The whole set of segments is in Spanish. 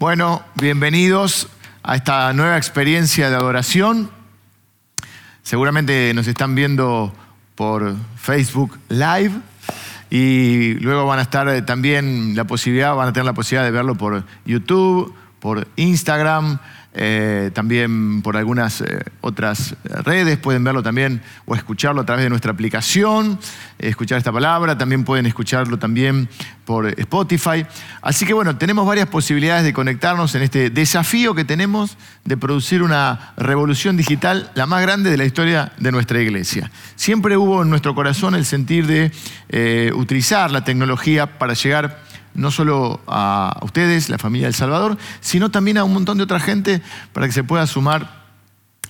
Bueno, bienvenidos a esta nueva experiencia de adoración. Seguramente nos están viendo por Facebook Live y luego van a estar eh, también la posibilidad, van a tener la posibilidad de verlo por YouTube, por Instagram, eh, también por algunas eh, otras redes, pueden verlo también o escucharlo a través de nuestra aplicación, escuchar esta palabra, también pueden escucharlo también por Spotify. Así que bueno, tenemos varias posibilidades de conectarnos en este desafío que tenemos de producir una revolución digital, la más grande de la historia de nuestra iglesia. Siempre hubo en nuestro corazón el sentir de eh, utilizar la tecnología para llegar no solo a ustedes, la familia del Salvador, sino también a un montón de otra gente para que se pueda sumar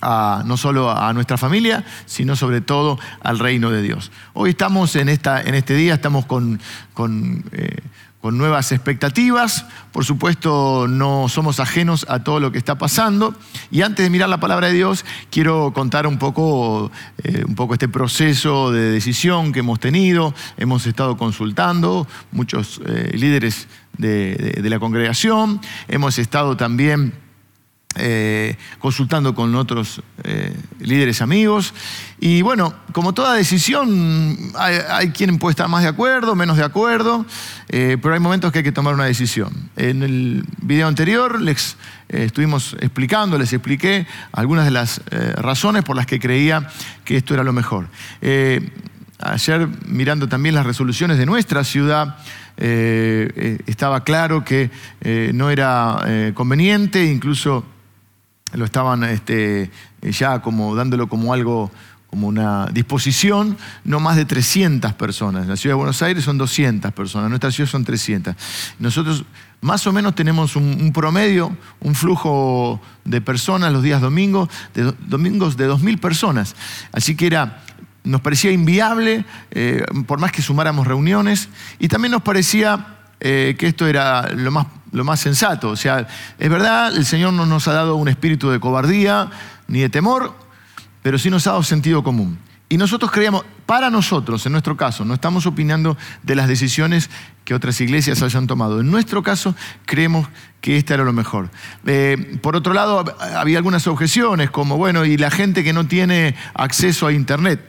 a, no solo a nuestra familia, sino sobre todo al reino de Dios. Hoy estamos en, esta, en este día, estamos con, con eh, con nuevas expectativas. Por supuesto, no somos ajenos a todo lo que está pasando. Y antes de mirar la palabra de Dios, quiero contar un poco, eh, un poco este proceso de decisión que hemos tenido. Hemos estado consultando muchos eh, líderes de la congregación. Hemos estado también eh, consultando con otros eh, líderes amigos. Y bueno, como toda decisión, hay, quien puede estar más de acuerdo, menos de acuerdo, eh, pero hay momentos que hay que tomar una decisión. En el video anterior les estuvimos explicando, les expliqué algunas de las razones por las que creía que esto era lo mejor. ayer, mirando también las resoluciones de nuestra ciudad, estaba claro que no era conveniente, incluso lo estaban este, ya como dándolo como algo, como una disposición, no más de 300 personas. En la ciudad de Buenos Aires son 200 personas, en nuestra ciudad son 300. Nosotros más o menos tenemos un, promedio, un flujo de personas los días domingos, de, domingos de 2.000 personas. Así que era nos parecía inviable, eh, por más que sumáramos reuniones, y también nos parecía eh, que esto era lo más, lo más sensato. O sea, es verdad, el Señor no nos ha dado un espíritu de cobardía ni de temor, pero sí nos ha dado sentido común. Y nosotros creíamos, para nosotros, en nuestro caso, no estamos opinando de las decisiones que otras iglesias hayan tomado. En nuestro caso, creemos que esta era lo mejor. Eh, por otro lado, había algunas objeciones, como, bueno, y la gente que no tiene acceso a Internet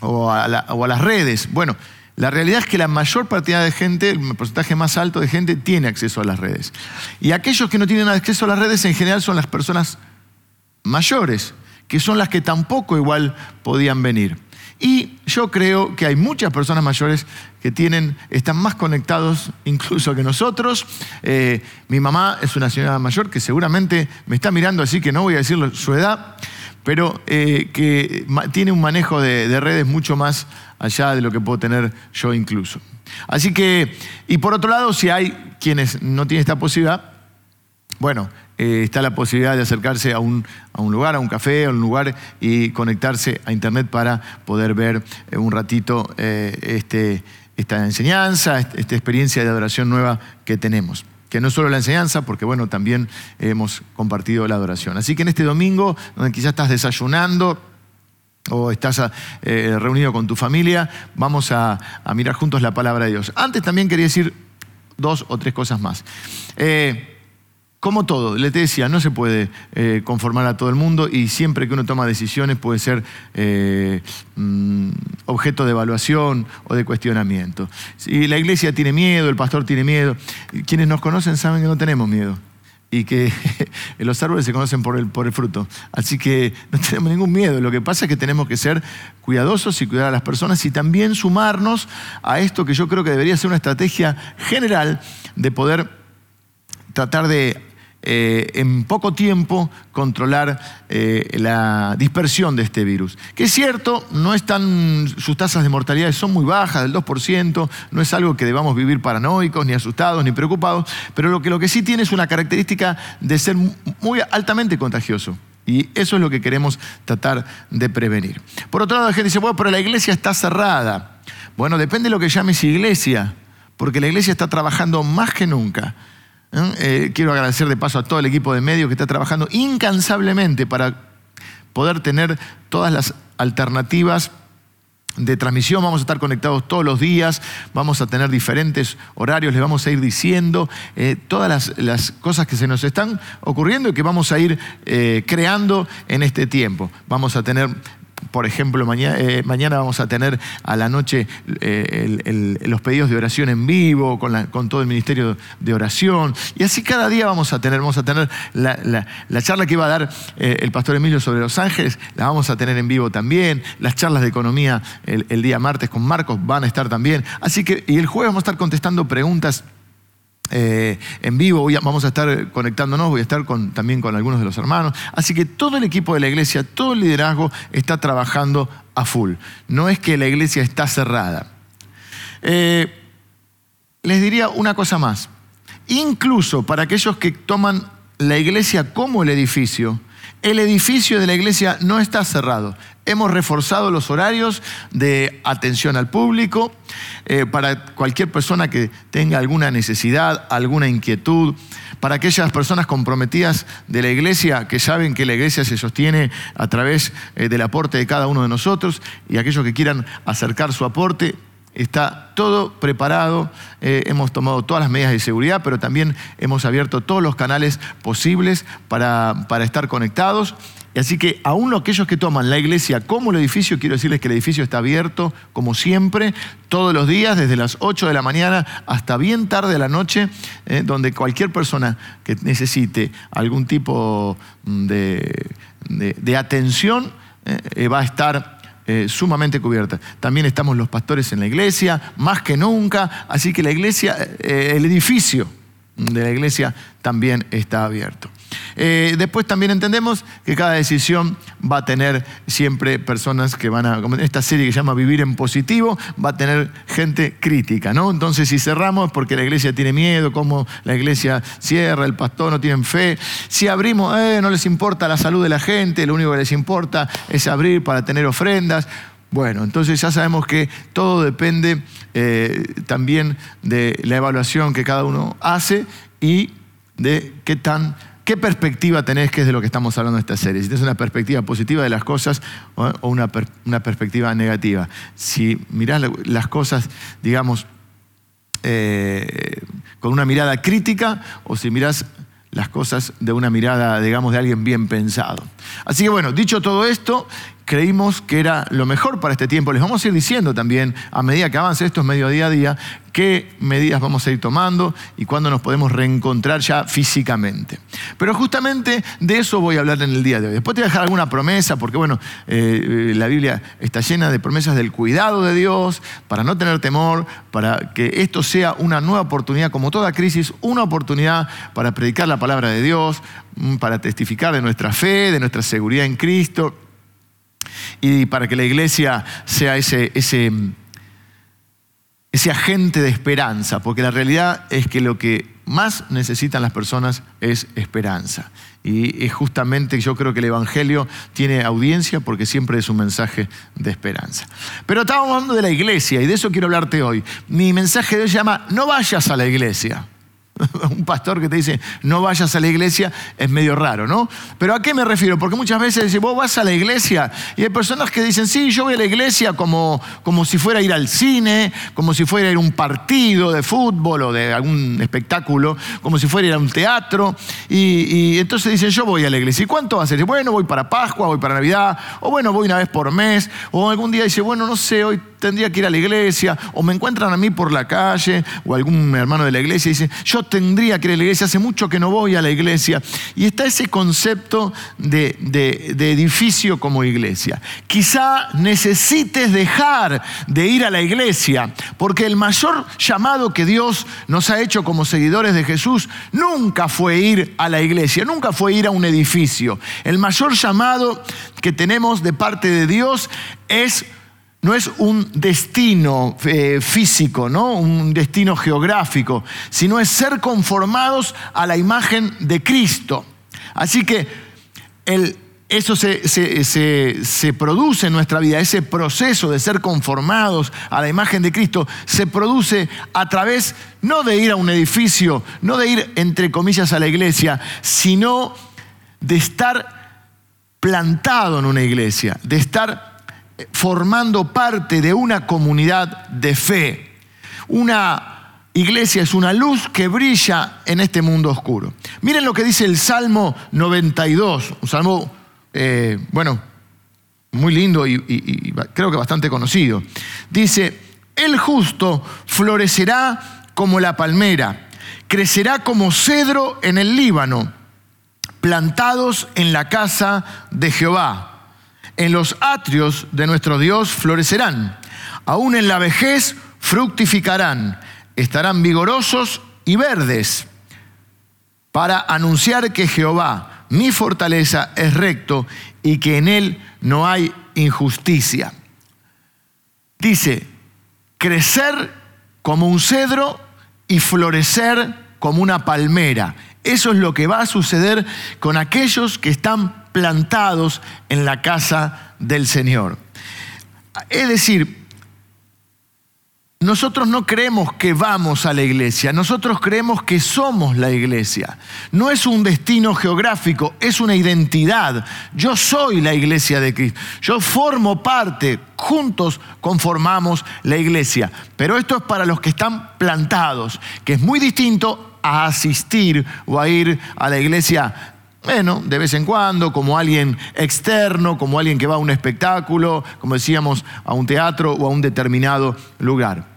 o a, o a las redes. Bueno, la realidad es que la mayor cantidad de gente, el porcentaje más alto de gente, tiene acceso a las redes. Y aquellos que no tienen acceso a las redes en general son las personas mayores, que son las que tampoco igual podían venir. Y yo creo que hay muchas personas mayores que tienen, están más conectados incluso que nosotros. Eh, mi mamá es una señora mayor que seguramente me está mirando así que no voy a decir su edad, pero eh, que tiene un manejo de, redes mucho más allá de lo que puedo tener yo incluso. Así que, y por otro lado, si hay quienes no tienen esta posibilidad, bueno, eh, está la posibilidad de acercarse a un, a un, lugar, a un café, a un lugar y conectarse a internet para poder ver eh, un ratito este, esta enseñanza, esta experiencia de adoración nueva que tenemos que no solo la enseñanza, porque bueno, también hemos compartido la adoración. Así que en este domingo, donde quizás estás desayunando o estás eh, reunido con tu familia, vamos a, mirar juntos la palabra de Dios. Antes también quería decir dos o tres cosas más. Eh, como todo, le te decía, no se puede eh, conformar a todo el mundo y siempre que uno toma decisiones puede ser eh, mm, objeto de evaluación o de cuestionamiento. Si la iglesia tiene miedo, el pastor tiene miedo, quienes nos conocen saben que no tenemos miedo y que los árboles se conocen por el fruto. Así que no tenemos ningún miedo. Lo que pasa es que tenemos que ser cuidadosos y cuidar a las personas y también sumarnos a esto que yo creo que debería ser una estrategia general de poder tratar de eh, en poco tiempo controlar eh, la dispersión de este virus. Que es cierto, no están, sus tasas de mortalidad son muy bajas, del 2%, no es algo que debamos vivir paranoicos, ni asustados, ni preocupados, pero lo que, lo que sí tiene es una característica de ser muy altamente contagioso. Y eso es lo que queremos tratar de prevenir. Por otro lado, la gente dice, bueno, pero la iglesia está cerrada. Bueno, depende de lo que llames iglesia, porque la iglesia está trabajando más que nunca eh, quiero agradecer de paso a todo el equipo de medios que está trabajando incansablemente para poder tener todas las alternativas de transmisión, vamos a estar conectados todos los días, vamos a tener diferentes horarios, les vamos a ir diciendo eh, todas las, cosas que se nos están ocurriendo y que vamos a ir eh, creando en este tiempo. Vamos a tener por ejemplo, mañana, eh, mañana, vamos a tener a la noche eh, los pedidos de oración en vivo, con, todo el ministerio de oración. Y así cada día vamos a tener, vamos a tener la, charla que iba a dar eh, el pastor Emilio sobre Los Ángeles, la vamos a tener en vivo también. Las charlas de economía el, el día martes con Marcos van a estar también. Así que, y el jueves vamos a estar contestando preguntas eh, en vivo, vamos a estar conectándonos, voy a estar también con algunos de los hermanos. Así que todo el equipo de la iglesia, todo el liderazgo está trabajando a full. No es que la iglesia está cerrada. Eh, les diría una cosa más. Incluso para aquellos que toman la iglesia como el edificio, el edificio de la iglesia no está cerrado. Hemos reforzado los horarios de atención al público eh, para cualquier persona que tenga alguna necesidad, alguna inquietud, para aquellas personas comprometidas de la iglesia que saben que la iglesia se sostiene a través eh, del aporte de cada uno de nosotros y aquellos que quieran acercar su aporte, Está todo preparado, eh, hemos tomado todas las medidas de seguridad, pero también hemos abierto todos los canales posibles para, para estar conectados. Así que aún aquellos que toman la iglesia como el edificio, quiero decirles que el edificio está abierto, como siempre, todos los días, desde las 8 de la mañana hasta bien tarde de la noche, eh, donde cualquier persona que necesite algún tipo de, de, atención eh, va a estar eh, sumamente cubierta. También estamos los pastores en la iglesia, más que nunca, así que la iglesia, eh, el edificio de la iglesia también está abierto. Eh, después también entendemos que cada decisión va a tener siempre personas que van a, como esta serie que se llama Vivir en Positivo, va a tener gente crítica, ¿no? Entonces si cerramos porque la iglesia tiene miedo, como la iglesia cierra, el pastor no tiene fe, si abrimos, eh, no les importa la salud de la gente, lo único que les importa es abrir para tener ofrendas. Bueno, entonces ya sabemos que todo depende eh, también de la evaluación que cada uno hace y de qué tan ¿Qué perspectiva tenés que es de lo que estamos hablando en esta serie? Si tienes una perspectiva positiva de las cosas o una, perspectiva negativa. Si mirás las cosas, digamos, eh, con una mirada crítica o si mirás las cosas de una mirada, digamos, de alguien bien pensado. Así que bueno, dicho todo esto, creímos que era lo mejor para este tiempo. Les vamos a ir diciendo también, a medida que avance esto, medio día a día, qué medidas vamos a ir tomando y cuándo nos podemos reencontrar ya físicamente. Pero justamente de eso voy a hablar en el día de hoy. Después te voy a dejar alguna promesa, porque bueno, eh, la Biblia está llena de promesas del cuidado de Dios, para no tener temor, para que esto sea una nueva oportunidad, como toda crisis, una oportunidad para predicar la palabra de Dios, mm, para testificar de nuestra fe, de nuestra seguridad en Cristo y para que la iglesia sea ese, ese, ese agente de esperanza, porque la realidad es que lo que más necesitan las personas es esperanza. Y es justamente, yo creo que el Evangelio tiene audiencia porque siempre es un mensaje de esperanza. Pero estábamos hablando de la iglesia y de eso quiero hablarte hoy. Mi mensaje de hoy se llama, no vayas a la iglesia. un pastor que te dice no vayas a la iglesia es medio raro, ¿no? Pero ¿a qué me refiero? Porque muchas veces dice, vos vas a la iglesia y hay personas que dicen, sí, yo voy a la iglesia como, como si fuera a ir al cine, como si fuera a ir a un partido de fútbol o de algún espectáculo, como si fuera a ir a un teatro. Y, entonces dicen, yo voy a la iglesia. ¿Y cuánto ser? Bueno, voy para Pascua, voy para Navidad, o bueno, voy una vez por mes, o algún día dice, bueno, no sé, hoy tendría que ir a la iglesia, o me encuentran a mí por la calle, o algún hermano de la iglesia dice, yo tendría que ir a la iglesia, hace mucho que no voy a la iglesia. Y está ese concepto de, de edificio como iglesia. Quizá necesites dejar de ir a la iglesia, porque el mayor llamado que Dios nos ha hecho como seguidores de Jesús nunca fue ir a la iglesia, nunca fue ir a un edificio. El mayor llamado que tenemos de parte de Dios es no es un destino eh, físico, ¿no? un destino geográfico, sino es ser conformados a la imagen de Cristo. Así que eso se, se, produce en nuestra vida, ese proceso de ser conformados a la imagen de Cristo se produce a través no de ir a un edificio, no de ir entre comillas a la iglesia, sino de estar plantado en una iglesia, de estar formando parte de una comunidad de fe. Una iglesia es una luz que brilla en este mundo oscuro. Miren lo que dice el Salmo 92, un salmo, eh, bueno, muy lindo y, y creo que bastante conocido. Dice, el justo florecerá como la palmera, crecerá como cedro en el Líbano, plantados en la casa de Jehová en los atrios de nuestro Dios florecerán, aún en la vejez fructificarán, estarán vigorosos y verdes, para anunciar que Jehová, mi fortaleza, es recto y que en él no hay injusticia. Dice, crecer como un cedro y florecer como una palmera. Eso es lo que va a suceder con aquellos que están plantados en la casa del Señor. Es decir, nosotros no creemos que vamos a la iglesia, nosotros creemos que somos la iglesia. No es un destino geográfico, es una identidad. Yo soy la iglesia de Cristo. Yo formo parte, juntos conformamos la iglesia. Pero esto es para los que están plantados, que es muy distinto a asistir o a ir a la iglesia bueno, de vez en cuando, como alguien externo, como alguien que va a un espectáculo, como decíamos, a un teatro o a un determinado lugar.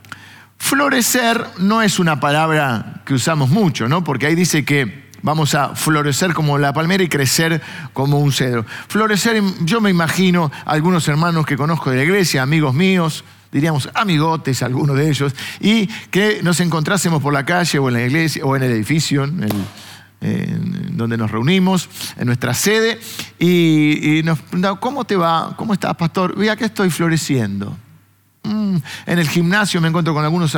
Florecer no es una palabra que usamos mucho, ¿no? Porque ahí dice que vamos a florecer como la palmera y crecer como un cedro. Florecer, yo me imagino algunos hermanos que conozco de la iglesia, amigos míos, diríamos amigotes, algunos de ellos, y que nos encontrásemos por la calle o en la iglesia o en el edificio, en el donde nos reunimos, en nuestra sede, y, nos preguntamos, ¿cómo te va? ¿Cómo estás, pastor? Vea que estoy floreciendo. Mm, en el gimnasio me encuentro con algunos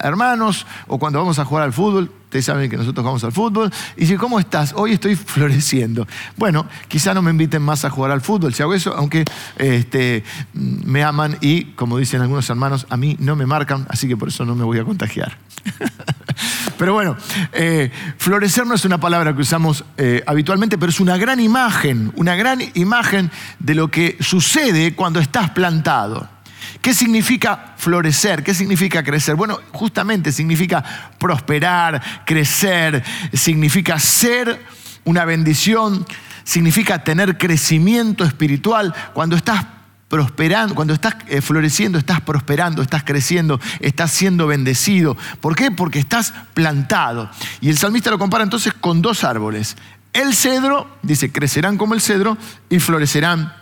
hermanos, o cuando vamos a jugar al fútbol, ustedes saben que nosotros jugamos al fútbol, y dice, ¿cómo estás? Hoy estoy floreciendo. Bueno, quizá no me inviten más a jugar al fútbol si hago eso, aunque este, me aman y, como dicen algunos hermanos, a mí no me marcan, así que por eso no me voy a contagiar. Pero bueno, eh, florecer no es una palabra que usamos eh, habitualmente, pero es una gran imagen, una gran imagen de lo que sucede cuando estás plantado. ¿Qué significa florecer? ¿Qué significa crecer? Bueno, justamente significa prosperar, crecer, significa ser una bendición, significa tener crecimiento espiritual. Cuando estás prosperando, cuando estás eh, floreciendo, estás prosperando, estás creciendo, estás siendo bendecido. ¿Por qué? Porque estás plantado. Y el salmista lo compara entonces con dos árboles. El cedro, dice, crecerán como el cedro y florecerán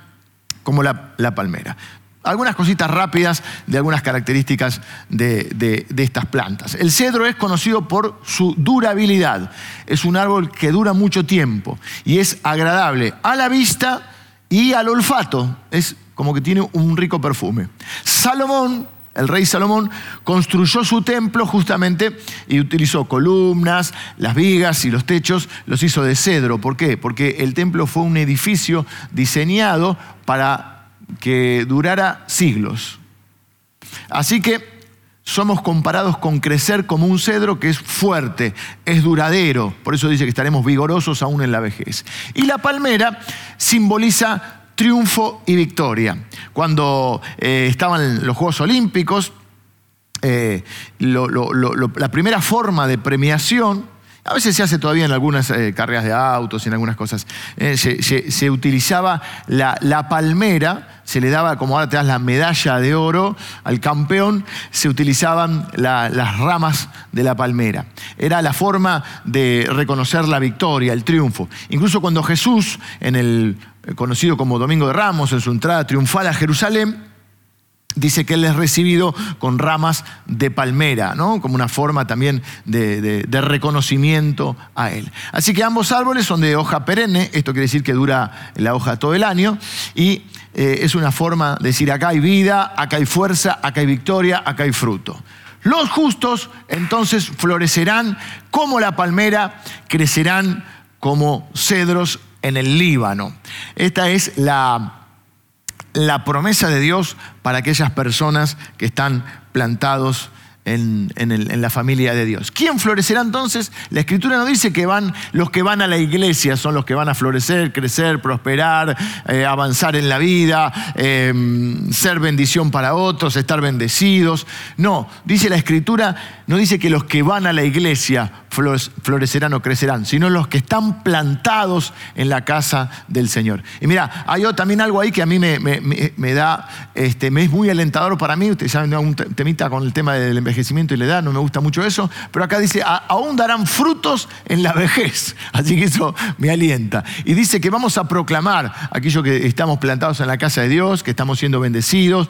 como la, palmera. Algunas cositas rápidas de algunas características de, estas plantas. El cedro es conocido por su durabilidad. Es un árbol que dura mucho tiempo y es agradable a la vista y al olfato. Es como que tiene un rico perfume. Salomón, el rey Salomón, construyó su templo justamente y utilizó columnas, las vigas y los techos, los hizo de cedro. ¿Por qué? Porque el templo fue un edificio diseñado para que durara siglos. Así que somos comparados con crecer como un cedro que es fuerte, es duradero. Por eso dice que estaremos vigorosos aún en la vejez. Y la palmera simboliza triunfo y victoria. Cuando eh, estaban los Juegos Olímpicos, eh, la primera forma de premiación, a veces se hace todavía en algunas eh, carreras de autos en algunas cosas, se, utilizaba la, palmera, se le daba, como ahora te das la medalla de oro al campeón, se utilizaban las ramas de la palmera. Era la forma de reconocer la victoria, el triunfo. Incluso cuando Jesús en el eh, conocido como Domingo de Ramos, en su entrada triunfal a Jerusalén, dice que él es recibido con ramas de palmera, ¿no? como una forma también de, reconocimiento a él. Así que ambos árboles son de hoja perenne, esto quiere decir que dura la hoja todo el año, y eh, es una forma de decir acá hay vida, acá hay fuerza, acá hay victoria, acá hay fruto. Los justos entonces florecerán como la palmera, crecerán como cedros en el Líbano. Esta es la, la promesa de Dios para aquellas personas que están plantados en, la familia de Dios. ¿Quién florecerá entonces? La escritura no dice que van los que van a la iglesia son los que van a florecer, crecer, prosperar, eh, avanzar en la vida, em, ser bendición para otros, estar bendecidos. No, dice la escritura, no dice que los que van a la iglesia florecerán o crecerán, sino los que están plantados en la casa del Señor. Y mira, hay también algo ahí que a mí me, da, este, me es muy alentador para mí. Ustedes saben, un temita con el tema del envejecimiento y la edad, no me gusta mucho eso, pero acá dice, aún darán frutos en la vejez. Así que eso me alienta. Y dice que vamos a proclamar aquello que estamos plantados en la casa de Dios, que estamos siendo bendecidos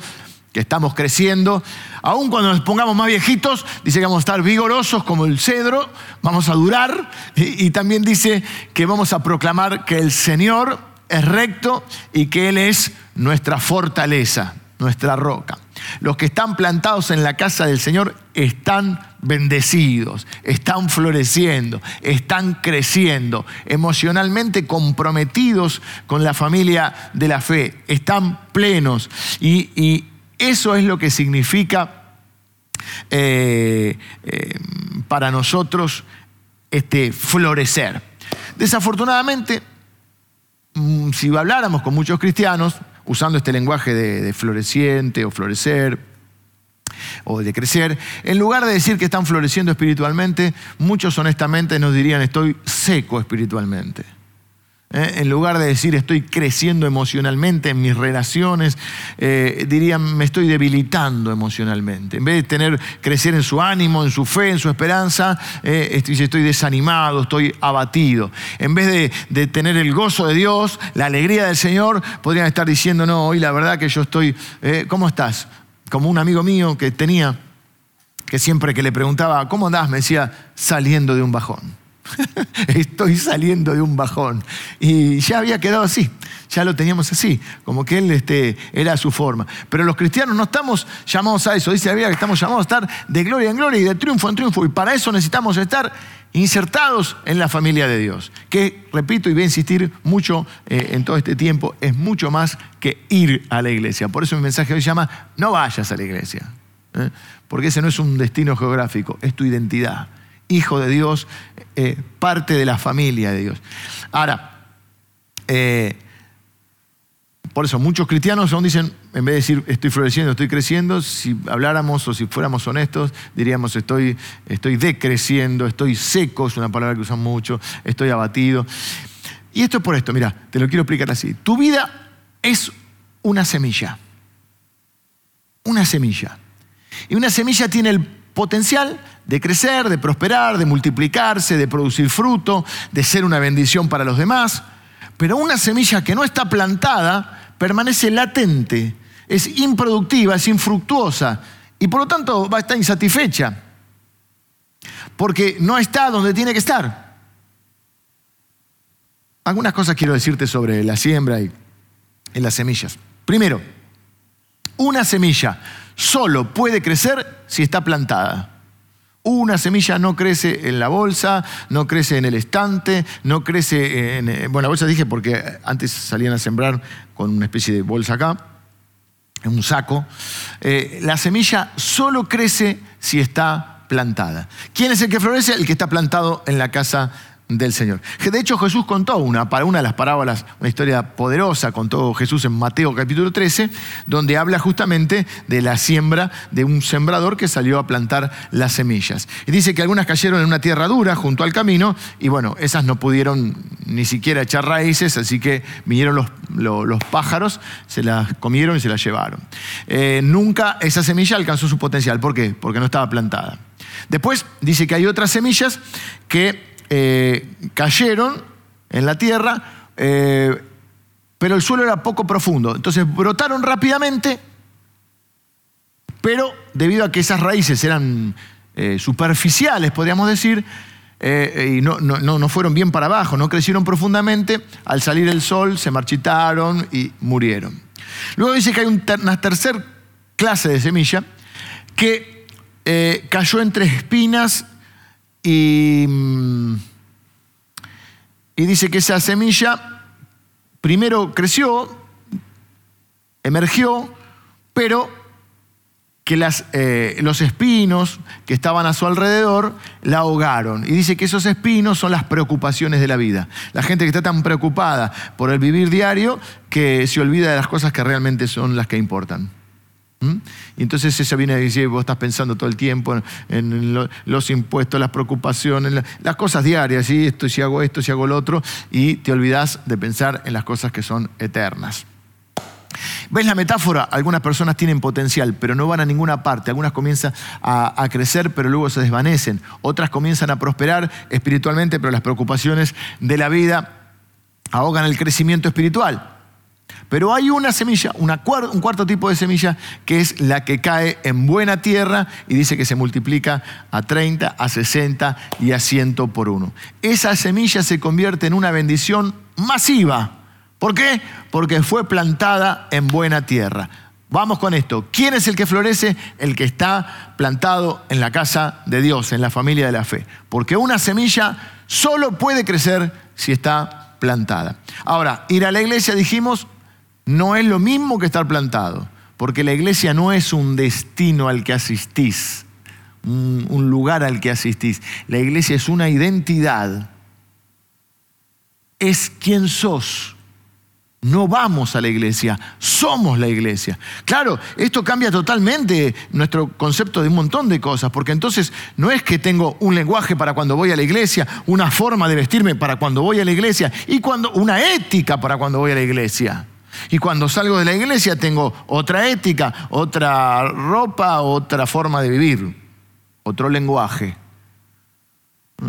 que estamos creciendo, aun cuando nos pongamos más viejitos, dice que vamos a estar vigorosos como el cedro, vamos a durar, y, también dice que vamos a proclamar que el Señor es recto y que Él es nuestra fortaleza, nuestra roca. Los que están plantados en la casa del Señor están bendecidos, están floreciendo, están creciendo, emocionalmente comprometidos con la familia de la fe, están plenos y, eso es lo que significa eh, eh, para nosotros este florecer. Desafortunadamente, mm, si habláramos con muchos cristianos, usando este lenguaje de, floreciente o florecer, o de crecer, en lugar de decir que están floreciendo espiritualmente, muchos honestamente nos dirían estoy seco espiritualmente. ¿Eh? en lugar de decir estoy creciendo emocionalmente en mis relaciones, eh, dirían me estoy debilitando emocionalmente. En vez de tener, crecer en su ánimo, en su fe, en su esperanza, eh, estoy, desanimado, estoy abatido. En vez de, de, tener el gozo de Dios, la alegría del Señor, podrían estar diciendo, no, hoy la verdad que yo estoy, ¿cómo estás? Como un amigo mío que tenía, que siempre que le preguntaba, ¿cómo andás? Me decía, saliendo de un bajón. estoy saliendo de un bajón. Y ya había quedado así, ya lo teníamos así, como que él este, era su forma. Pero los cristianos no estamos llamados a eso, dice la Biblia que estamos llamados a estar de gloria en gloria y de triunfo en triunfo. Y para eso necesitamos estar insertados en la familia de Dios. Que, repito y voy a insistir mucho eh, en todo este tiempo, es mucho más que ir a la iglesia. Por eso mi mensaje hoy llama, no vayas a la iglesia. ¿eh? Porque ese no es un destino geográfico, es tu identidad hijo de Dios, eh, parte de la familia de Dios. Ahora, eh, por eso muchos cristianos aún dicen, en vez de decir estoy floreciendo, estoy creciendo, si habláramos o si fuéramos honestos, diríamos estoy, estoy decreciendo, estoy seco, es una palabra que usan mucho, estoy abatido. Y esto es por esto, mira, te lo quiero explicar así. Tu vida es una semilla. Una semilla. Y una semilla tiene el potencial de crecer, de prosperar, de multiplicarse, de producir fruto, de ser una bendición para los demás. Pero una semilla que no está plantada permanece latente, es improductiva, es infructuosa y por lo tanto va a estar insatisfecha porque no está donde tiene que estar. Algunas cosas quiero decirte sobre la siembra y en las semillas. Primero, una semilla solo puede crecer si está plantada. Una semilla no crece en la bolsa, no crece en el estante, no crece en... Eh, bueno, la bolsa dije porque antes salían a sembrar con una especie de bolsa acá, en un saco. Eh, la semilla solo crece si está plantada. ¿Quién es el que florece? El que está plantado en la casa del Señor. De hecho, Jesús contó una, una de las parábolas, una historia poderosa, contó Jesús en Mateo capítulo 13, donde habla justamente de la siembra de un sembrador que salió a plantar las semillas. Y dice que algunas cayeron en una tierra dura junto al camino, y bueno, esas no pudieron ni siquiera echar raíces, así que vinieron los, los, pájaros, se las comieron y se las llevaron. Eh, nunca esa semilla alcanzó su potencial. ¿Por qué? Porque no estaba plantada. Después dice que hay otras semillas que eh, cayeron en la tierra, eh, pero el suelo era poco profundo. Entonces brotaron rápidamente, pero debido a que esas raíces eran eh, superficiales, podríamos decir, y no, no, fueron bien para abajo, no crecieron profundamente, al salir el sol se marchitaron y murieron. Luego dice que hay una tercera clase de semilla que cayó entre espinas y, mm, y dice que esa semilla primero creció, emergió, pero que las, eh, los espinos que estaban a su alrededor la ahogaron. Y dice que esos espinos son las preocupaciones de la vida. La gente que está tan preocupada por el vivir diario que se olvida de las cosas que realmente son las que importan. ¿Mm? Y entonces eso viene a decir, vos estás pensando todo el tiempo en, los impuestos, las preocupaciones, las cosas diarias, ¿sí? esto, si hago esto, si hago lo otro, y te olvidas de pensar en las cosas que son eternas. ¿Ves la metáfora? Algunas personas tienen potencial, pero no van a ninguna parte. Algunas comienzan a, crecer, pero luego se desvanecen. Otras comienzan a prosperar espiritualmente, pero las preocupaciones de la vida ahogan el crecimiento espiritual. Pero hay una semilla, un cuarto tipo de semilla, que es la que cae en buena tierra y dice que se multiplica a 30, a 60 y a 100 por uno. Esa semilla se convierte en una bendición masiva ¿Por qué? Porque fue plantada en buena tierra. Vamos con esto. ¿Quién es el que florece? El que está plantado en la casa de Dios, en la familia de la fe. Porque una semilla solo puede crecer si está plantada. Ahora, ir a la iglesia, dijimos, no es lo mismo que estar plantado. Porque la iglesia no es un destino al que asistís, un, lugar al que asistís. La iglesia es una identidad. Es quien sos no vamos a la iglesia, somos la iglesia. Claro, esto cambia totalmente nuestro concepto de un montón de cosas, porque entonces no es que tengo un lenguaje para cuando voy a la iglesia, una forma de vestirme para cuando voy a la iglesia y cuando, una ética para cuando voy a la iglesia. Y cuando salgo de la iglesia tengo otra ética, otra ropa, otra forma de vivir, otro lenguaje.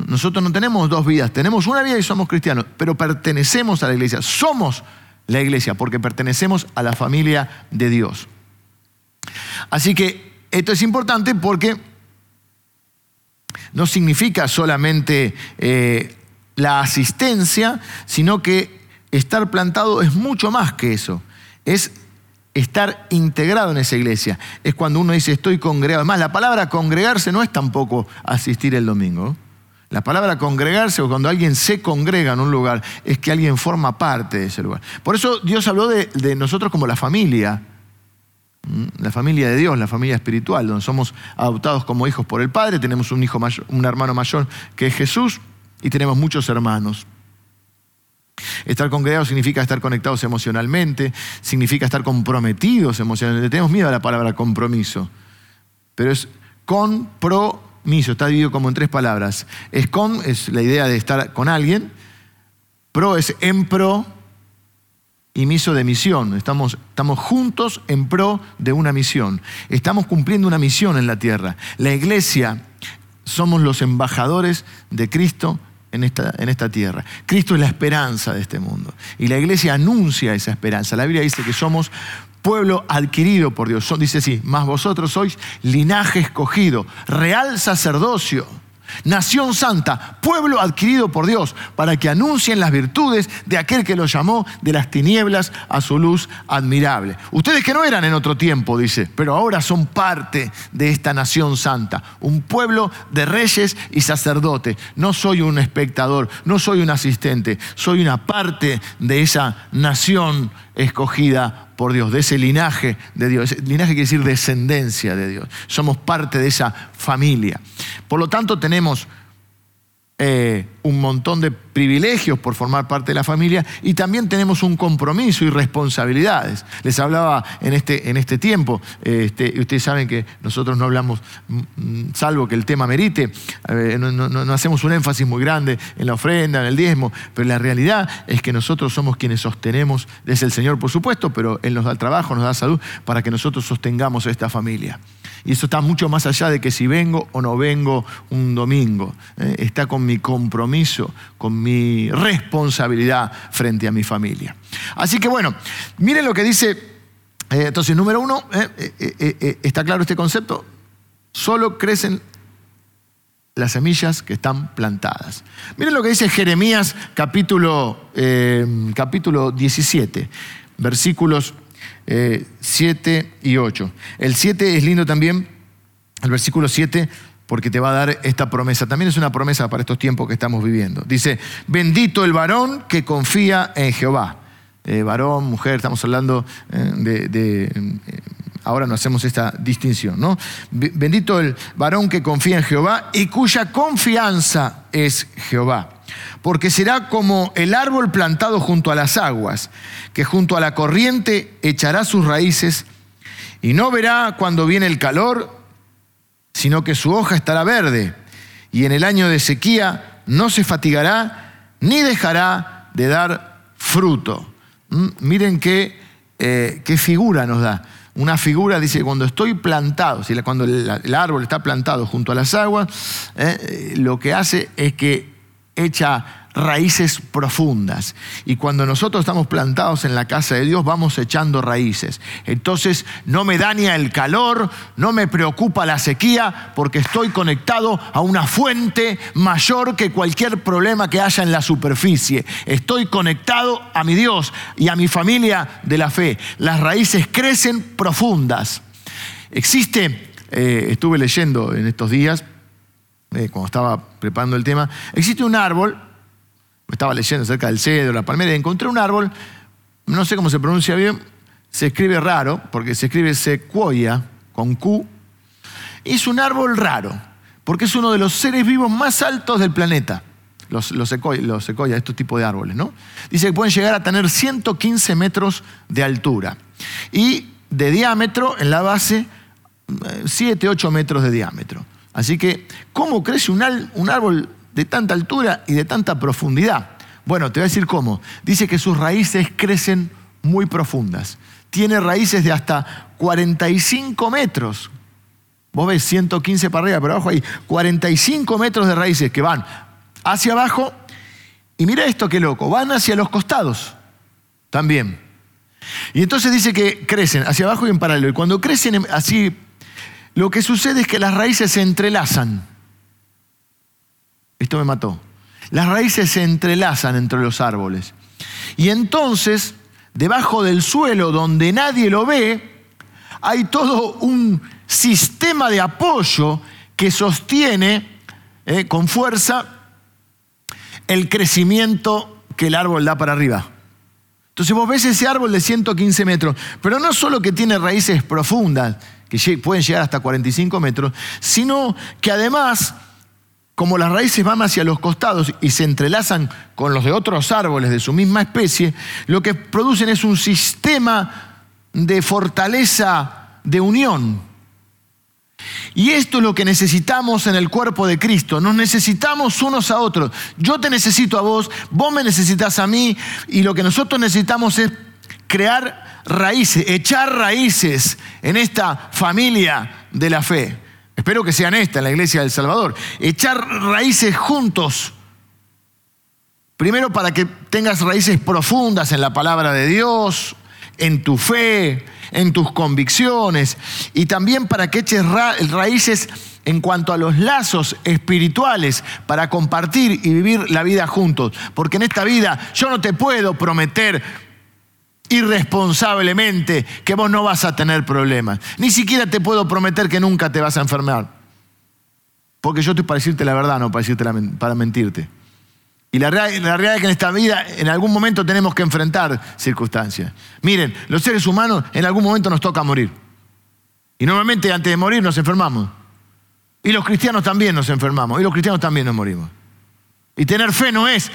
Nosotros no tenemos dos vidas, tenemos una vida y somos cristianos, pero pertenecemos a la iglesia, somos la iglesia, porque pertenecemos a la familia de Dios. Así que esto es importante porque no significa solamente eh, la asistencia, sino que estar plantado es mucho más que eso. Es estar integrado en esa iglesia. Es cuando uno dice estoy congregado. Además, la palabra congregarse no es tampoco asistir el domingo. La palabra congregarse o cuando alguien se congrega en un lugar es que alguien forma parte de ese lugar. Por eso Dios habló de, nosotros como la familia, la familia de Dios, la familia espiritual, donde somos adoptados como hijos por el Padre, tenemos un, hijo un hermano mayor que es Jesús y tenemos muchos hermanos. Estar congregado significa estar conectados emocionalmente, significa estar comprometidos emocionalmente. Tenemos miedo a la palabra compromiso, pero es compromiso miso, está dividido como en tres palabras. Es con, es la idea de estar con alguien. Pro es en pro y miso de misión. Estamos, estamos juntos en pro de una misión. Estamos cumpliendo una misión en la tierra. La iglesia somos los embajadores de Cristo en esta, en esta, tierra. Cristo es la esperanza de este mundo. Y la iglesia anuncia esa esperanza. La Biblia dice que somos pueblo adquirido por Dios. dice así, más vosotros sois linaje escogido, real sacerdocio nación santa, pueblo adquirido por Dios, para que anuncien las virtudes de aquel que los llamó de las tinieblas a su luz admirable. Ustedes que no eran en otro tiempo, dice, pero ahora son parte de esta nación santa, un pueblo de reyes y sacerdotes. No soy un espectador, no soy un asistente, soy una parte de esa nación escogida por Dios, de ese linaje de Dios. linaje quiere decir descendencia de Dios. Somos parte de esa familia. Por lo tanto, tenemos eh, un montón de privilegios por formar parte de la familia y también tenemos un compromiso y responsabilidades. Les hablaba en este, en este tiempo, este, ustedes saben que nosotros no hablamos, mm, mm, salvo que el tema merite, no, hacemos un énfasis muy grande en la ofrenda, en el diezmo, pero la realidad es que nosotros somos quienes sostenemos, desde el Señor por supuesto, pero Él nos da trabajo, nos da salud para que nosotros sostengamos esta familia. Y eso está mucho más allá de que si vengo o no vengo un domingo. Eh, está con mi compromiso, con mi responsabilidad frente a mi familia. Así que bueno, miren lo que dice, eh, entonces número uno, eh, está claro este concepto, solo crecen las semillas que están plantadas. Miren lo que dice Jeremías capítulo, capítulo 17, versículos 7 eh, y 8. El 7 es lindo también, el versículo 7, porque te va a dar esta promesa. También es una promesa para estos tiempos que estamos viviendo. Dice, bendito el varón que confía en Jehová. Eh, varón, mujer, estamos hablando eh, de, ahora no hacemos esta distinción, ¿no? Bendito el varón que confía en Jehová y cuya confianza es Jehová. Porque será como el árbol plantado junto a las aguas, que junto a la corriente echará sus raíces y no verá cuando viene el calor, sino que su hoja estará verde, y en el año de sequía no se fatigará ni dejará de dar fruto. ¿Mm? Miren qué, eh, qué figura nos da. Una figura dice, cuando estoy plantado, cuando el, árbol está plantado junto a las aguas, eh, lo que hace es que echa raíces profundas. Y cuando nosotros estamos plantados en la casa de Dios, vamos echando raíces. Entonces no me daña el calor, no me preocupa la sequía, porque estoy conectado a una fuente mayor que cualquier problema que haya en la superficie. Estoy conectado a mi Dios y a mi familia de la fe. Las raíces crecen profundas. Existe, eh, estuve leyendo en estos días, eh, cuando estaba preparando el tema, existe un árbol estaba leyendo acerca del cedro, la palmera, y encontré un árbol, no sé cómo se pronuncia bien, se escribe raro, porque se escribe sequoia con Q, es un árbol raro, porque es uno de los seres vivos más altos del planeta. Los, los, los estos tipos de árboles, ¿no? Dice que pueden llegar a tener 115 metros de altura y de diámetro en la base 7, eh, 8 metros de diámetro. Así que, ¿cómo crece un, un árbol de tanta altura y de tanta profundidad? Bueno, te voy a decir cómo. Dice que sus raíces crecen muy profundas. Tiene raíces de hasta 45 metros. Vos ves 115 para arriba, pero abajo hay 45 metros de raíces que van hacia abajo. Y mira esto qué loco, van hacia los costados también. Y entonces dice que crecen hacia abajo y en paralelo. Y cuando crecen así, lo que sucede es que las raíces se entrelazan. Esto me mató. Las raíces se entrelazan entre los árboles. Y entonces, debajo del suelo donde nadie lo ve, hay todo un sistema de apoyo que sostiene eh, con fuerza el crecimiento que el árbol da para arriba. Entonces vos ves ese árbol de 115 metros, pero no solo que tiene raíces profundas, que pueden llegar hasta 45 metros, sino que además como las raíces van hacia los costados y se entrelazan con los de otros árboles de su misma especie, lo que producen es un sistema de fortaleza de unión. Y esto es lo que necesitamos en el cuerpo de Cristo. Nos necesitamos unos a otros. Yo te necesito a vos, vos me necesitas a mí, y lo que nosotros necesitamos es crear raíces, echar raíces en esta familia de la fe. Espero que sean estas en la iglesia del Salvador. Echar raíces juntos. Primero para que tengas raíces profundas en la palabra de Dios, en tu fe, en tus convicciones y también para que eches raíces en cuanto a los lazos espirituales para compartir y vivir la vida juntos. Porque en esta vida yo no te puedo prometer irresponsablemente que vos no vas a tener problemas. Ni siquiera te puedo prometer que nunca te vas a enfermar. Porque yo estoy para decirte la verdad, no para, decirte para mentirte. Y la, la realidad es que en esta vida en algún momento tenemos que enfrentar circunstancias. Miren, los seres humanos en algún momento nos toca morir. Y normalmente antes de morir nos enfermamos. Y los cristianos también nos enfermamos. Y los cristianos también nos morimos. Y tener fe no es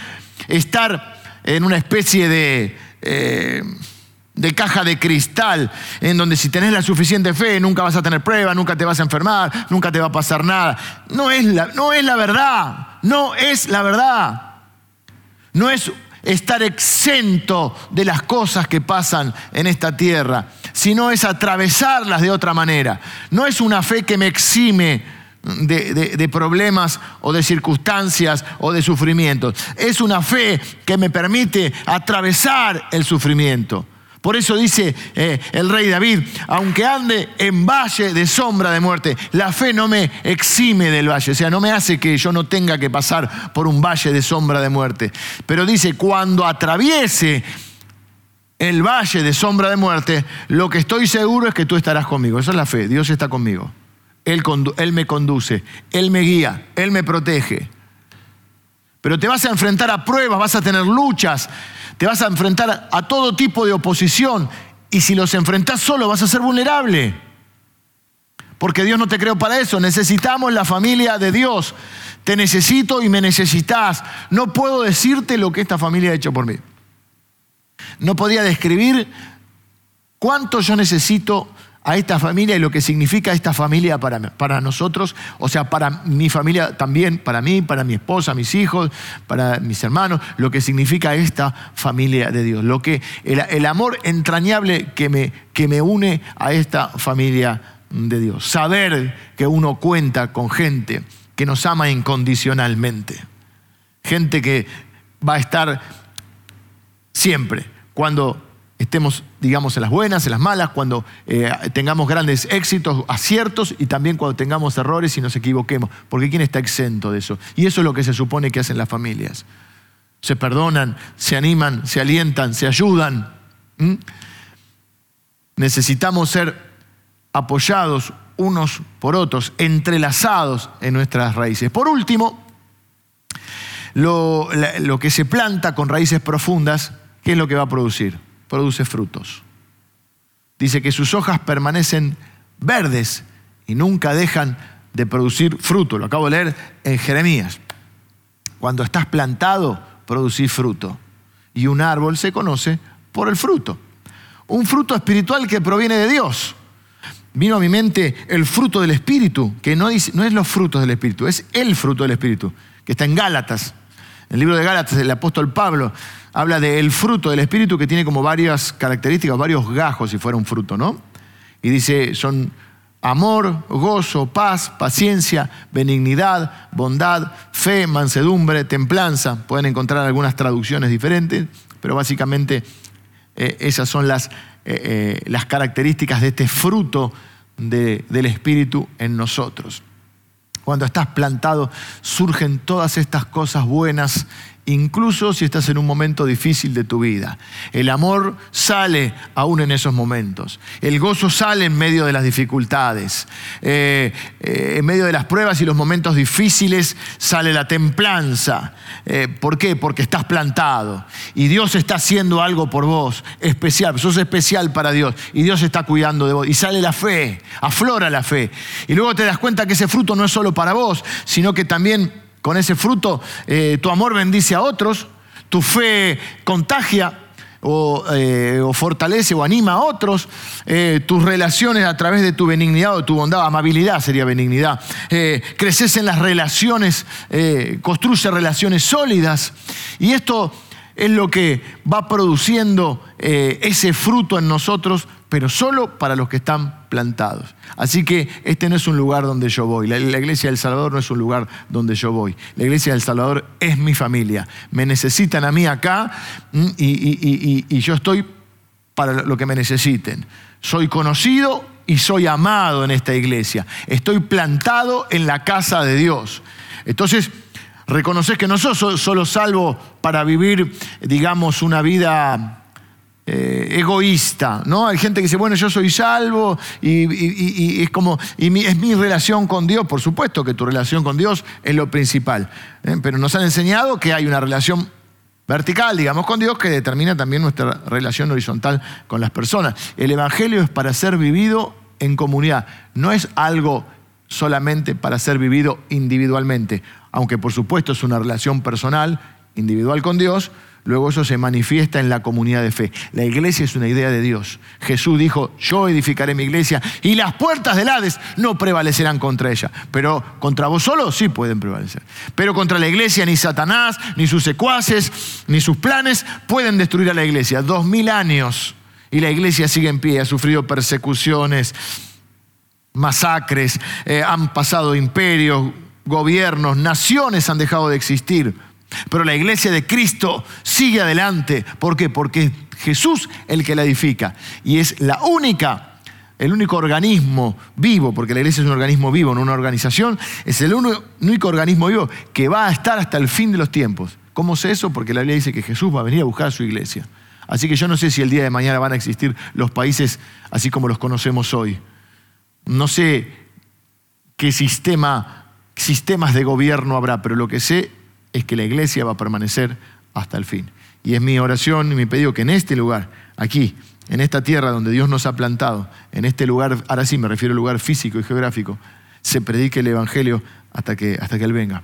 estar en una especie de, eh, de caja de cristal, en donde si tenés la suficiente fe nunca vas a tener prueba, nunca te vas a enfermar, nunca te va a pasar nada. No es la, no es la verdad, no es la verdad. No es estar exento de las cosas que pasan en esta tierra, sino es atravesarlas de otra manera. No es una fe que me exime de, problemas o de circunstancias o de sufrimientos. Es una fe que me permite atravesar el sufrimiento. Por eso dice eh, el rey David, aunque ande en valle de sombra de muerte, la fe no me exime del valle, o sea, no me hace que yo no tenga que pasar por un valle de sombra de muerte. Pero dice, cuando atraviese el valle de sombra de muerte, lo que estoy seguro es que tú estarás conmigo. Esa es la fe, Dios está conmigo. Él, me conduce, Él me guía, Él me protege. Pero te vas a enfrentar a pruebas, vas a tener luchas, te vas a enfrentar a todo tipo de oposición Y si los enfrentás solo vas a ser vulnerable. Porque Dios no te creó para eso. Necesitamos la familia de Dios. Te necesito y me necesitas. No puedo decirte lo que esta familia ha hecho por mí. No podía describir cuánto yo necesito a esta familia y lo que significa esta familia para, para nosotros, o sea, para mi familia también, para mí, para mi esposa, mis hijos, para mis hermanos, lo que significa esta familia de Dios, lo que el, amor entrañable que me, que me une a esta familia de Dios. Saber que uno cuenta con gente que nos ama incondicionalmente, gente que va a estar siempre cuando estemos, digamos, en las buenas, en las malas, cuando eh, tengamos grandes éxitos, aciertos y también cuando tengamos errores y nos equivoquemos. Porque ¿quién está exento de eso? Y eso es lo que se supone que hacen las familias. Se perdonan, se animan, se alientan, se ayudan. Necesitamos ser apoyados unos por otros, entrelazados en nuestras raíces. Por último, lo, lo que se planta con raíces profundas, ¿qué es lo que va a producir? Produce frutos. Dice que sus hojas permanecen verdes y nunca dejan de producir fruto. Lo acabo de leer en Jeremías. Cuando estás plantado, producís fruto. Y un árbol se conoce por el fruto. Un fruto espiritual que proviene de Dios. Vino a mi mente el fruto del Espíritu, que no, no es los frutos del Espíritu, es el fruto del Espíritu, que está en Gálatas. El libro de Gálatas, el apóstol Pablo habla del fruto del Espíritu que tiene como varias características, varios gajos si fuera un fruto, ¿no? Y dice, son amor, gozo, paz, paciencia, benignidad, bondad, fe, mansedumbre, templanza. Pueden encontrar algunas traducciones diferentes, pero básicamente eh, esas son eh, eh, las, características de este fruto del Espíritu en nosotros. Cuando estás plantado, surgen todas estas cosas buenas incluso si estás en un momento difícil de tu vida. El amor sale aún en esos momentos. El gozo sale en medio de las dificultades. Eh, eh, en medio de las pruebas y los momentos difíciles sale la templanza. Eh, ¿Por qué? Porque estás plantado. Y Dios está haciendo algo por vos, especial. Sos especial para Dios. Y Dios está cuidando de vos. Y sale la fe, aflora la fe. Y luego te das cuenta que ese fruto no es solo para vos, sino que también con ese fruto eh, tu amor bendice a otros, tu fe contagia o, eh, fortalece o anima a otros, eh, tus relaciones a través de tu benignidad o tu bondad, amabilidad sería benignidad, creces en las relaciones, construye relaciones sólidas y esto es lo que va produciendo ese fruto en nosotros pero solo para los que están plantados. Así que este no es un lugar donde yo voy. La, iglesia del Salvador no es un lugar donde yo voy. La iglesia del Salvador es mi familia. Me necesitan a mí acá y, y yo estoy para lo que me necesiten. Soy conocido y soy amado en esta iglesia. Estoy plantado en la casa de Dios. Entonces, reconoces que no sos solo salvo para vivir, digamos, una vida eh, egoísta, ¿no? Hay gente que dice, bueno, yo soy salvo y, es como, y es mi relación con Dios, por supuesto que tu relación con Dios es lo principal, ¿eh? pero nos han enseñado que hay una relación vertical, digamos, con Dios que determina también nuestra relación horizontal con las personas. El Evangelio es para ser vivido en comunidad, no es algo solamente para ser vivido individualmente, aunque por supuesto es una relación personal, individual con Dios, luego eso se manifiesta en la comunidad de fe. La iglesia es una idea de Dios. Jesús dijo, yo edificaré mi iglesia y las puertas del Hades no prevalecerán contra ella. Pero contra vos solo sí pueden prevalecer. Pero contra la iglesia ni Satanás, ni sus secuaces, ni sus planes pueden destruir a la iglesia. Dos mil años y la iglesia sigue en pie, ha sufrido persecuciones, masacres, eh, han pasado imperios, gobiernos, naciones han dejado de existir pero la iglesia de Cristo sigue adelante. ¿Por qué? Porque es Jesús el que la edifica. Y es la única, el único organismo vivo, porque la iglesia es un organismo vivo, no una organización, es el único organismo vivo que va a estar hasta el fin de los tiempos. ¿Cómo sé eso? Porque la Biblia dice que Jesús va a venir a buscar a su iglesia. Así que yo no sé si el día de mañana van a existir los países así como los conocemos hoy. No sé qué sistema, sistemas de gobierno habrá, pero lo que sé es que la iglesia va a permanecer hasta el fin. Y es mi oración y mi pedido que en este lugar, aquí, en esta tierra donde Dios nos ha plantado, en este lugar, ahora sí me refiero al lugar físico y geográfico, se predique el Evangelio hasta que, hasta que Él venga.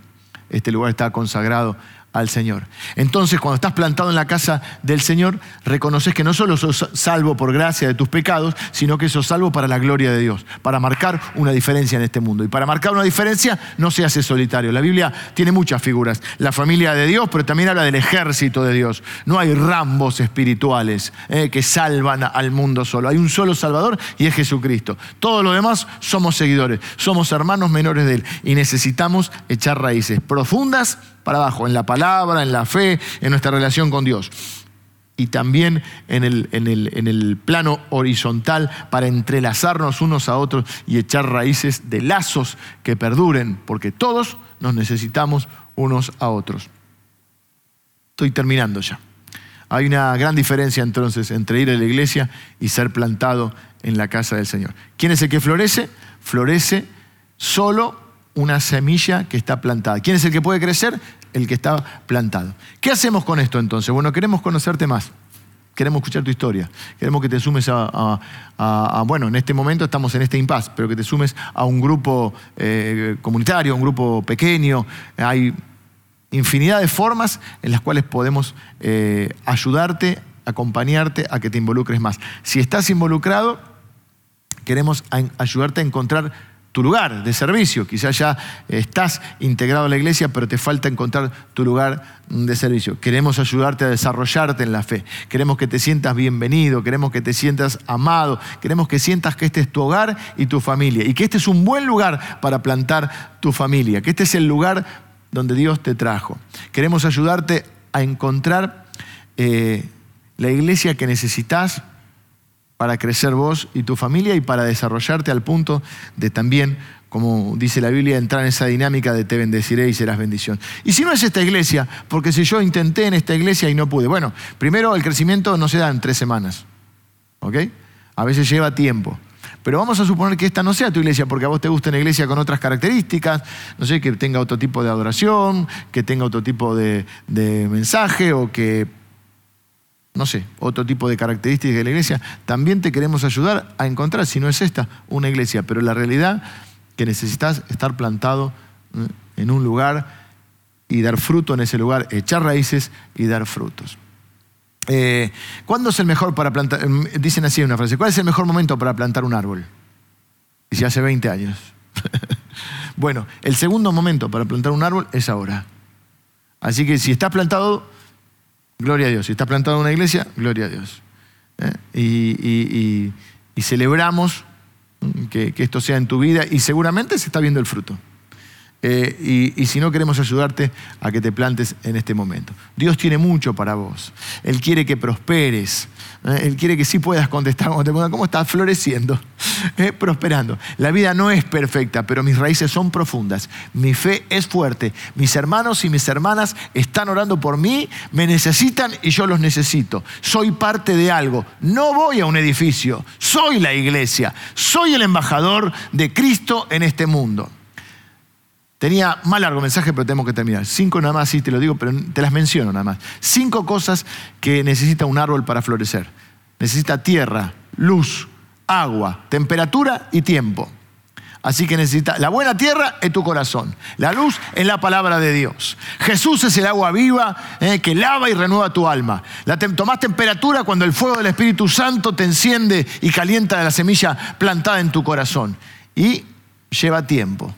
Este lugar está consagrado al Señor. Entonces, cuando estás plantado en la casa del Señor, reconoces que no solo sos salvo por gracia de tus pecados, sino que sos salvo para la gloria de Dios, para marcar una diferencia en este mundo. Y para marcar una diferencia no se hace solitario. La Biblia tiene muchas figuras. La familia de Dios, pero también habla del ejército de Dios. No hay rambos espirituales eh, que salvan al mundo solo. Hay un solo Salvador y es Jesucristo. Todos los demás somos seguidores, somos hermanos menores de Él y necesitamos echar raíces profundas para abajo, en la palabra, en la fe, en nuestra relación con Dios. Y también en el, en, el, en el, plano horizontal para entrelazarnos unos a otros y echar raíces de lazos que perduren, porque todos nos necesitamos unos a otros. Estoy terminando ya. Hay una gran diferencia entonces entre ir a la iglesia y ser plantado en la casa del Señor. ¿Quién es el que florece? Florece solo una semilla que está plantada. ¿Quién es el que puede crecer? El que está plantado. ¿Qué hacemos con esto entonces? Bueno, queremos conocerte más. Queremos escuchar tu historia. Queremos que te sumes a, bueno, en este momento estamos en este impasse, pero que te sumes a un grupo eh, comunitario, a un grupo pequeño. Hay infinidad de formas en las cuales podemos eh, ayudarte, acompañarte a que te involucres más. Si estás involucrado, queremos ayudarte a encontrar tu lugar de servicio. Quizás ya estás integrado a la iglesia, pero te falta encontrar tu lugar de servicio. Queremos ayudarte a desarrollarte en la fe. Queremos que te sientas bienvenido, queremos que te sientas amado, queremos que sientas que este es tu hogar y tu familia y que este es un buen lugar para plantar tu familia, que este es el lugar donde Dios te trajo. Queremos ayudarte a encontrar eh, la iglesia que necesitas para crecer vos y tu familia y para desarrollarte al punto de también, como dice la Biblia, entrar en esa dinámica de te bendeciré y serás bendición. Y si no es esta iglesia, porque si yo intenté en esta iglesia y no pude, bueno, primero el crecimiento no se da en tres semanas, ¿ok? A veces lleva tiempo. Pero vamos a suponer que esta no sea tu iglesia porque a vos te gusta una iglesia con otras características, no sé, que tenga otro tipo de adoración, que tenga otro tipo de, de mensaje o que no sé, otro tipo de características de la iglesia, también te queremos ayudar a encontrar, si no es esta, una iglesia. Pero la realidad que necesitas estar plantado ¿eh? en un lugar y dar fruto en ese lugar, echar raíces y dar frutos. Eh, ¿Cuándo es el mejor para plantar? Em, dicen así una frase, ¿cuál es el mejor momento para plantar un árbol? si hace 20 años. bueno, el segundo momento para plantar un árbol es ahora. Así que si estás plantado Gloria a Dios. Si estás plantado en una iglesia, gloria a Dios. ¿Eh? Y, celebramos que, esto sea en tu vida y seguramente se está viendo el fruto. Eh, y, si no, queremos ayudarte a que te plantes en este momento. Dios tiene mucho para vos. Él quiere que prosperes. ¿eh? Él quiere que sí puedas contestar cuando te preguntan cómo estás floreciendo, ¿eh? prosperando. La vida no es perfecta, pero mis raíces son profundas. Mi fe es fuerte. Mis hermanos y mis hermanas están orando por mí, me necesitan y yo los necesito. Soy parte de algo. No voy a un edificio, soy la iglesia. Soy el embajador de Cristo en este mundo. Tenía más largo mensaje, pero tenemos que terminar. Cinco nada más, sí te lo digo, pero te las menciono nada más. Cinco cosas que necesita un árbol para florecer. Necesita tierra, luz, agua, temperatura y tiempo. Así que necesita, la buena tierra es tu corazón, la luz es la palabra de Dios. Jesús es el agua viva eh, que lava y renueva tu alma. La tomás temperatura cuando el fuego del Espíritu Santo te enciende y calienta la semilla plantada en tu corazón. Y lleva tiempo.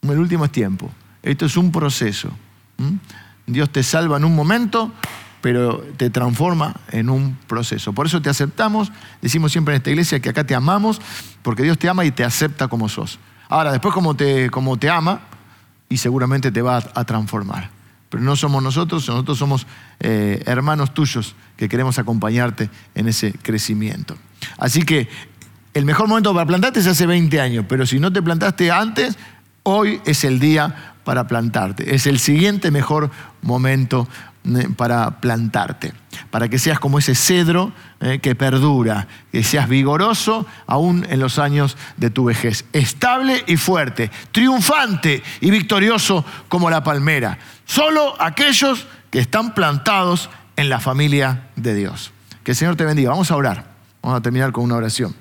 El último es tiempo. Esto es un proceso. Dios te salva en un momento, pero te transforma en un proceso. Por eso te aceptamos. Decimos siempre en esta iglesia que acá te amamos, porque Dios te ama y te acepta como sos. Ahora, después como te, como te ama, y seguramente te va a, transformar. Pero no somos nosotros, nosotros somos eh, hermanos tuyos que queremos acompañarte en ese crecimiento. Así que el mejor momento para plantarte es hace 20 años, pero si no te plantaste antes, Hoy es el día para plantarte. Es el siguiente mejor momento eh, para plantarte. Para que seas como ese cedro eh, que perdura, que seas vigoroso aún en los años de tu vejez. Estable y fuerte, triunfante y victorioso como la palmera. Solo aquellos que están plantados en la familia de Dios. Que el Señor te bendiga. Vamos a orar. Vamos a terminar con una oración.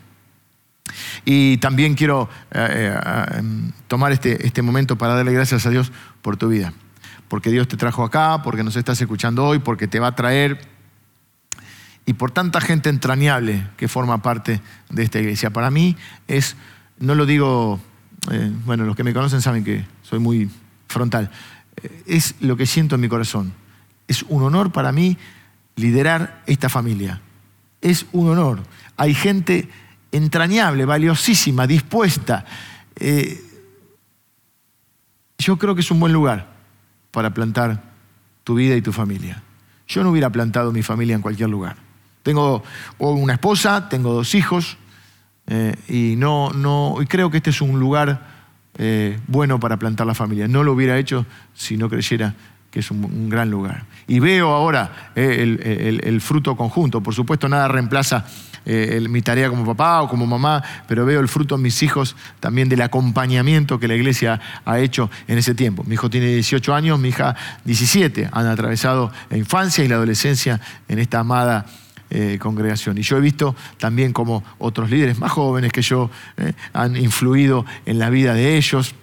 Y también quiero eh, eh, em, tomar este, este momento para darle gracias a Dios por tu vida. Porque Dios te trajo acá, porque nos estás escuchando hoy, porque te va a traer y por tanta gente entrañable que forma parte de esta iglesia. Para mí es, no lo digo, eh, bueno, los que me conocen saben que soy muy frontal, es lo que siento en mi corazón. Es un honor para mí liderar esta familia. Es un honor. Hay gente entrañable, valiosísima, dispuesta. Eh, yo creo que es un buen lugar para plantar tu vida y tu familia. Yo no hubiera plantado mi familia en cualquier lugar. Tengo una esposa, tengo dos hijos eh, y, no, no, y creo que este es un lugar eh, bueno para plantar la familia. No lo hubiera hecho si no creyera que es un, gran lugar. Y veo ahora el fruto conjunto. Por supuesto, nada reemplaza eh, mi tarea como papá o como mamá, pero veo el fruto en mis hijos también del acompañamiento que la iglesia ha hecho en ese tiempo. Mi hijo tiene 18 años, mi hija 17. Han atravesado la infancia y la adolescencia en esta amada eh, congregación. Y yo he visto también como otros líderes más jóvenes que yo eh, han influido en la vida de ellos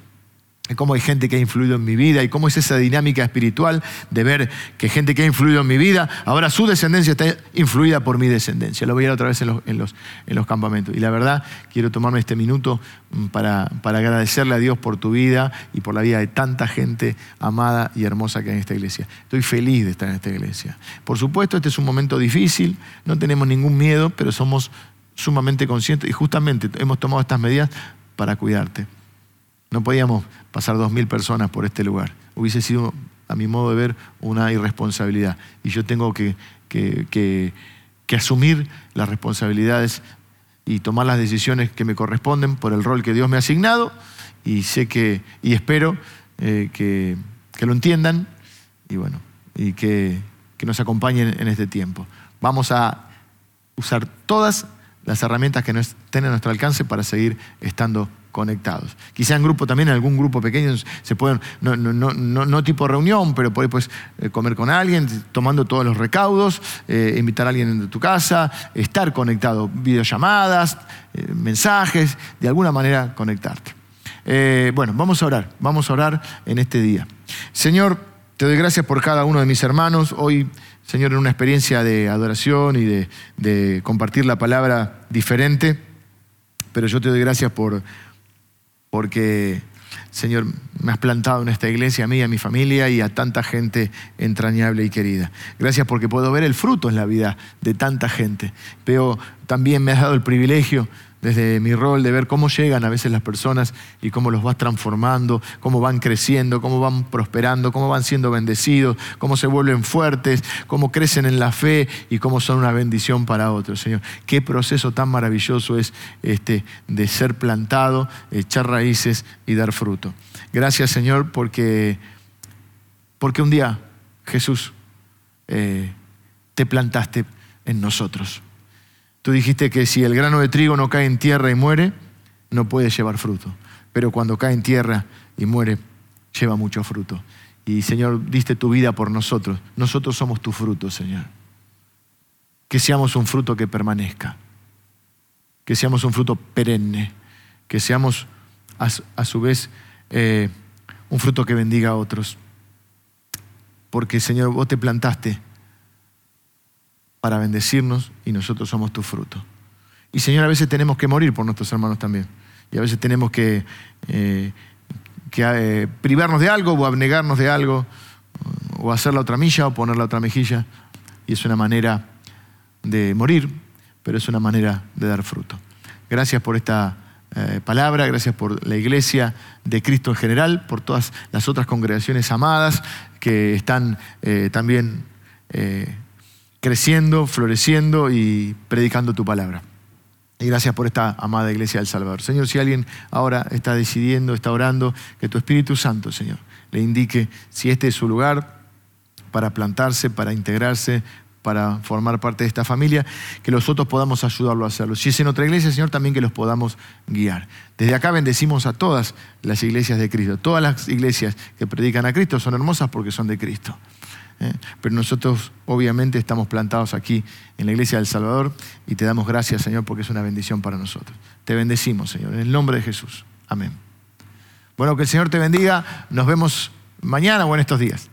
cómo hay gente que ha influido en mi vida y cómo es esa dinámica espiritual de ver que gente que ha influido en mi vida, ahora su descendencia está influida por mi descendencia. Lo voy a ver otra vez en los, en los, en los campamentos. Y la verdad, quiero tomarme este minuto mm, para, para, agradecerle a Dios por tu vida y por la vida de tanta gente amada y hermosa que hay en esta iglesia. Estoy feliz de estar en esta iglesia. Por supuesto, este es un momento difícil, no tenemos ningún miedo, pero somos sumamente conscientes y justamente hemos tomado estas medidas para cuidarte. No podíamos pasar dos mil personas por este lugar. Hubiese sido, a mi modo de ver, una irresponsabilidad. Y yo tengo que, asumir las responsabilidades y tomar las decisiones que me corresponden por el rol que Dios me ha asignado. Y sé que, y espero eh, que, lo entiendan y bueno, y que, que nos acompañen en este tiempo. Vamos a usar todas las herramientas que estén a nuestro alcance para seguir estando conectados. Quizá en grupo también, en algún grupo pequeño, se pueden, no, no, no, tipo reunión, pero por pues, comer con alguien, tomando todos los recaudos, eh, invitar a alguien de tu casa, estar conectado, videollamadas, eh, mensajes, de alguna manera conectarte. bueno, vamos a orar, vamos a orar en este día. Señor, te doy gracias por cada uno de mis hermanos. Hoy, Señor, en una experiencia de adoración y de compartir la palabra diferente, pero yo te doy gracias por porque, Señor, me has plantado en esta iglesia a mí, a mi familia y a tanta gente entrañable y querida. Gracias porque puedo ver el fruto en la vida de tanta gente. Pero también me has dado el privilegio desde mi rol de ver cómo llegan a veces las personas y cómo los vas transformando, cómo van creciendo, cómo van prosperando, cómo van siendo bendecidos, cómo se vuelven fuertes, cómo crecen en la fe y cómo son una bendición para otros, Señor. Qué proceso tan maravilloso es este de ser plantado, echar raíces y dar fruto. Gracias, Señor, porque, porque un día, Jesús, eh, te plantaste en nosotros. Tú dijiste que si el grano de trigo no cae en tierra y muere, no puede llevar fruto. Pero cuando cae en tierra y muere, lleva mucho fruto. Y Señor, diste tu vida por nosotros. Nosotros somos tu fruto, Señor. Que seamos un fruto que permanezca. Que seamos un fruto perenne. Que seamos a, su vez eh, un fruto que bendiga a otros. Porque Señor, vos te plantaste para bendecirnos y nosotros somos tu fruto. Y Señor, a veces tenemos que morir por nuestros hermanos también. Y a veces tenemos que, eh, eh, privarnos de algo o abnegarnos de algo, o hacer la otra milla o poner la otra mejilla. Y es una manera de morir, pero es una manera de dar fruto. Gracias por esta eh, palabra, gracias por la iglesia de Cristo en general, por todas las otras congregaciones amadas que están también creciendo, floreciendo y predicando tu palabra. Y gracias por esta amada iglesia del Salvador. Señor, si alguien ahora está decidiendo, está orando, que tu Espíritu Santo, Señor, le indique si este es su lugar para plantarse, para integrarse, para formar parte de esta familia, que nosotros podamos ayudarlo a hacerlo. Si es en otra iglesia, Señor, también que los podamos guiar. Desde acá bendecimos a todas las iglesias de Cristo. Todas las iglesias que predican a Cristo son hermosas porque son de Cristo. ¿Eh? pero nosotros obviamente estamos plantados aquí en la iglesia del Salvador y te damos gracias, Señor, porque es una bendición para nosotros. Te bendecimos, Señor, en el nombre de Jesús. Amén. Bueno, que el Señor te bendiga. Nos vemos mañana o en estos días.